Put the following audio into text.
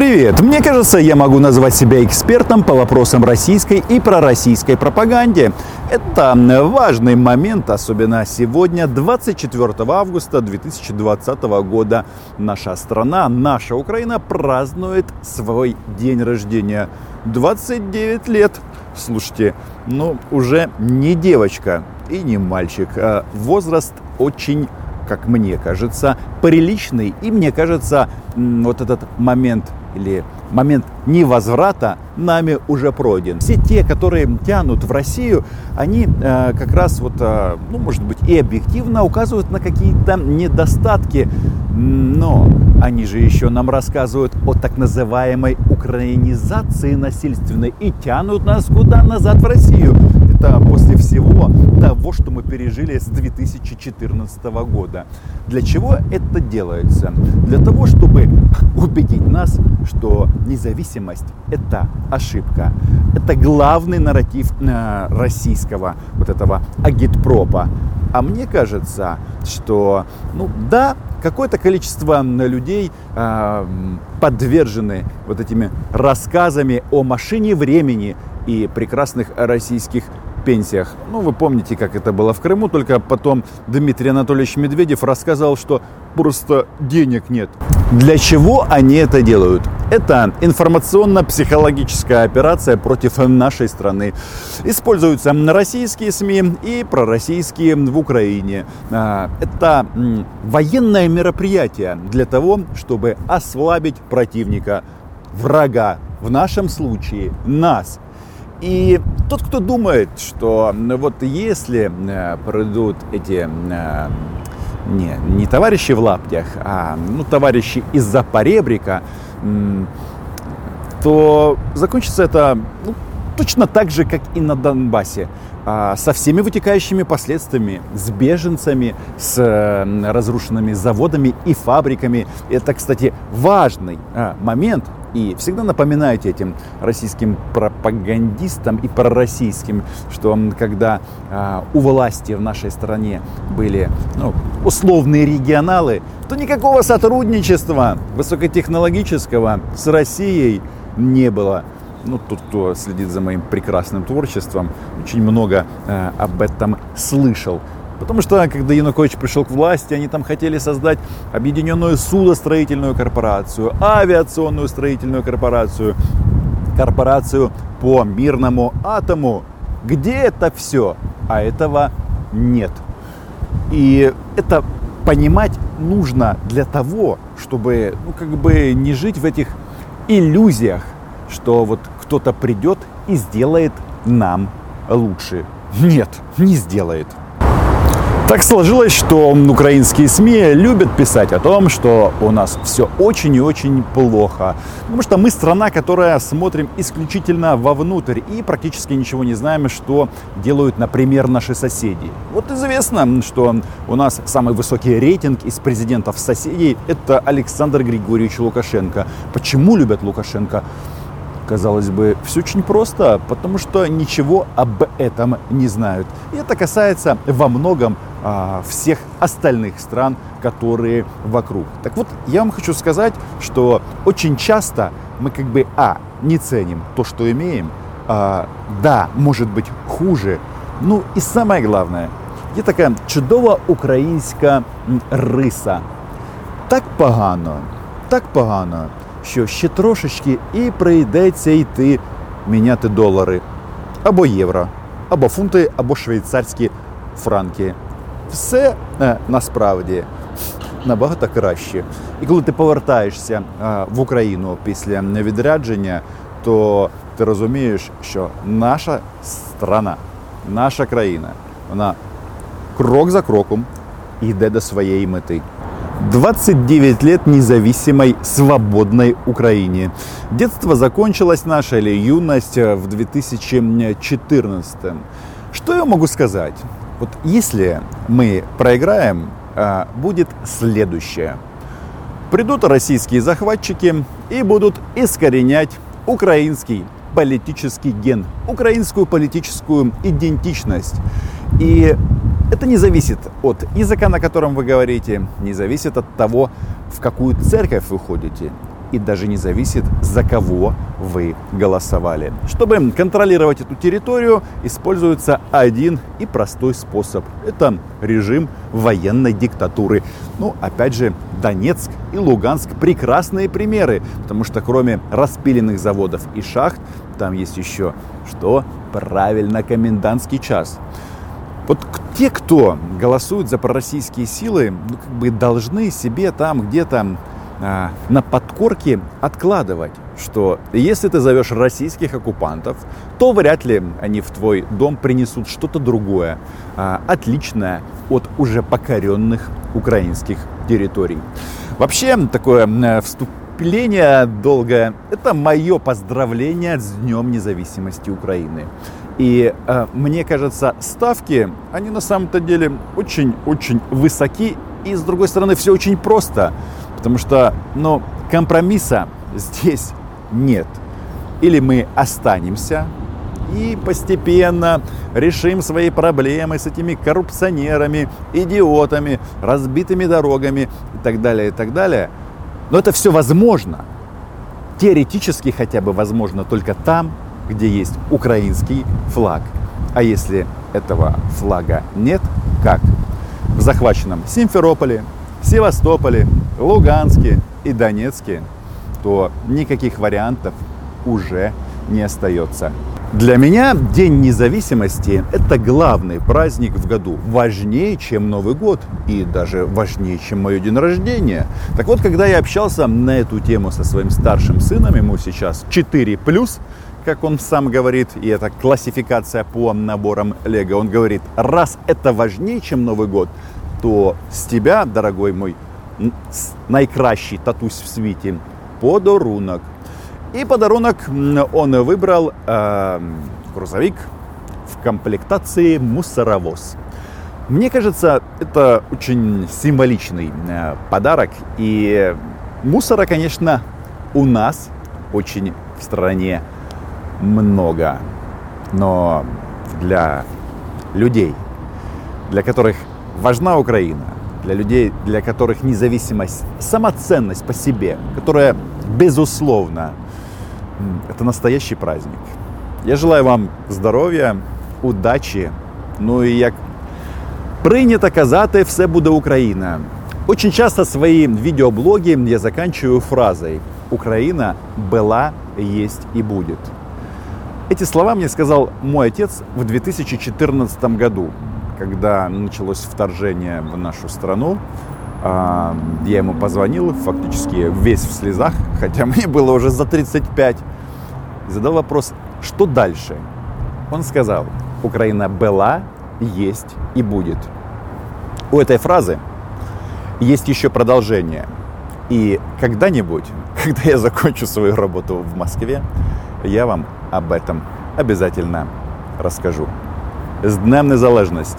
Привет! Мне кажется, я могу назвать себя экспертом по вопросам российской и пророссийской пропаганде. Это важный момент, особенно сегодня, 24 августа 2020 года. Наша страна, наша Украина празднует свой день рождения. 29 лет. Слушайте, ну уже не девочка и не мальчик. А возраст очень как мне кажется, приличный. И мне кажется, вот этот момент или момент невозврата нами уже пройден. Все те, которые тянут в Россию, они э, как раз вот, э, ну, может быть, и объективно указывают на какие-то недостатки, но они же еще нам рассказывают о так называемой украинизации насильственной и тянут нас куда назад в Россию это после всего того, что мы пережили с 2014 года. Для чего это делается? Для того, чтобы убедить нас, что независимость – это ошибка. Это главный нарратив э, российского вот этого агитпропа. А мне кажется, что, ну да, какое-то количество людей э, подвержены вот этими рассказами о машине времени и прекрасных российских пенсиях. Ну, вы помните, как это было в Крыму, только потом Дмитрий Анатольевич Медведев рассказал, что просто денег нет. Для чего они это делают? Это информационно-психологическая операция против нашей страны. Используются российские СМИ и пророссийские в Украине. А, это военное мероприятие для того, чтобы ослабить противника, врага. В нашем случае нас – и тот, кто думает, что ну, вот если э, пройдут эти э, не, не товарищи в лаптях, а ну, товарищи из-за поребрика, то закончится это ну, точно так же, как и на Донбассе. А, со всеми вытекающими последствиями, с беженцами, с разрушенными заводами и фабриками. Это, кстати, важный а, момент, и всегда напоминайте этим российским пропагандистам и пророссийским, что когда э, у власти в нашей стране были ну, условные регионалы, то никакого сотрудничества высокотехнологического с Россией не было. Ну, тот, кто следит за моим прекрасным творчеством, очень много э, об этом слышал. Потому что, когда Янукович пришел к власти, они там хотели создать объединенную судостроительную корпорацию, авиационную строительную корпорацию, корпорацию по мирному атому. Где это все? А этого нет. И это понимать нужно для того, чтобы, ну, как бы не жить в этих иллюзиях, что вот кто-то придет и сделает нам лучше. Нет, не сделает. Так сложилось, что украинские СМИ любят писать о том, что у нас все очень и очень плохо. Потому что мы страна, которая смотрим исключительно вовнутрь и практически ничего не знаем, что делают, например, наши соседи. Вот известно, что у нас самый высокий рейтинг из президентов соседей – это Александр Григорьевич Лукашенко. Почему любят Лукашенко? Казалось бы, все очень просто, потому что ничего об этом не знают. И это касается во многом а, всех остальных стран, которые вокруг. Так вот, я вам хочу сказать, что очень часто мы как бы, а, не ценим то, что имеем, а, да, может быть хуже, ну і самое главное, є така чудова українська риса. Так погано, так погано, Що ще трошечки і прийдеться йти міняти долари або євро, або фунти, або швейцарські франки. Все е, насправді набагато краще. І коли ти повертаєшся е, в Україну після відрядження, то ти розумієш, що наша страна, наша країна, вона крок за кроком йде до своєї мети. 29 лет независимой, свободной Украине. Детство закончилось наше, или юность в 2014. Что я могу сказать? Вот если мы проиграем, а, будет следующее. Придут российские захватчики и будут искоренять украинский политический ген, украинскую политическую идентичность. И это не зависит от языка, на котором вы говорите, не зависит от того, в какую церковь вы ходите. и даже не зависит, за кого вы голосовали. Чтобы контролировать эту территорию, используется один и простой способ. Это режим военной диктатуры. Ну, опять же, Донецк и Луганск прекрасные примеры, потому что кроме распиленных заводов и шахт, там есть еще что? Правильно, комендантский час. Вот те, кто голосует за пророссийские силы, ну, как бы должны себе там где-то а, на подкорке откладывать, что если ты зовешь российских оккупантов, то вряд ли они в твой дом принесут что-то другое, а, отличное от уже покоренных украинских территорий. Вообще, такое вступление долгое – это мое поздравление с Днем независимости Украины. И э, мне кажется, ставки, они на самом-то деле очень-очень высоки. И с другой стороны, все очень просто. Потому что, ну, компромисса здесь нет. Или мы останемся и постепенно решим свои проблемы с этими коррупционерами, идиотами, разбитыми дорогами и так далее, и так далее. Но это все возможно. Теоретически хотя бы возможно только там, где есть украинский флаг. А если этого флага нет, как? В захваченном Симферополе, Севастополе, Луганске и Донецке, то никаких вариантов уже не остается. Для меня День независимости – это главный праздник в году, важнее, чем Новый год и даже важнее, чем мое день рождения. Так вот, когда я общался на эту тему со своим старшим сыном, ему сейчас 4+, как он сам говорит, и это классификация по наборам Лего. Он говорит, раз это важнее, чем Новый год, то с тебя, дорогой мой, найкращий татусь в свете, подарунок. И подарунок он выбрал э, грузовик в комплектации мусоровоз. Мне кажется, это очень символичный э, подарок. И мусора, конечно, у нас очень в стране много. Но для людей, для которых важна Украина, для людей, для которых независимость, самоценность по себе, которая безусловно, это настоящий праздник. Я желаю вам здоров'я, удачі. Ну і як прийнято казати, все буде Україна. Очень часто свои видеоблоги я заканчиваю фразой «Украина была, есть и будет». Эти слова мне сказал мой отец в 2014 году, когда началось вторжение в нашу страну. А, я ему позвонил, фактически весь в слезах, хотя мне было уже за 35. И задал вопрос, что дальше? Он сказал, Украина была, есть и будет. У этой фразы есть еще продолжение. И когда-нибудь, когда я закончу свою работу в Москве, я вам об этом обязательно расскажу. З Днем Незалежності!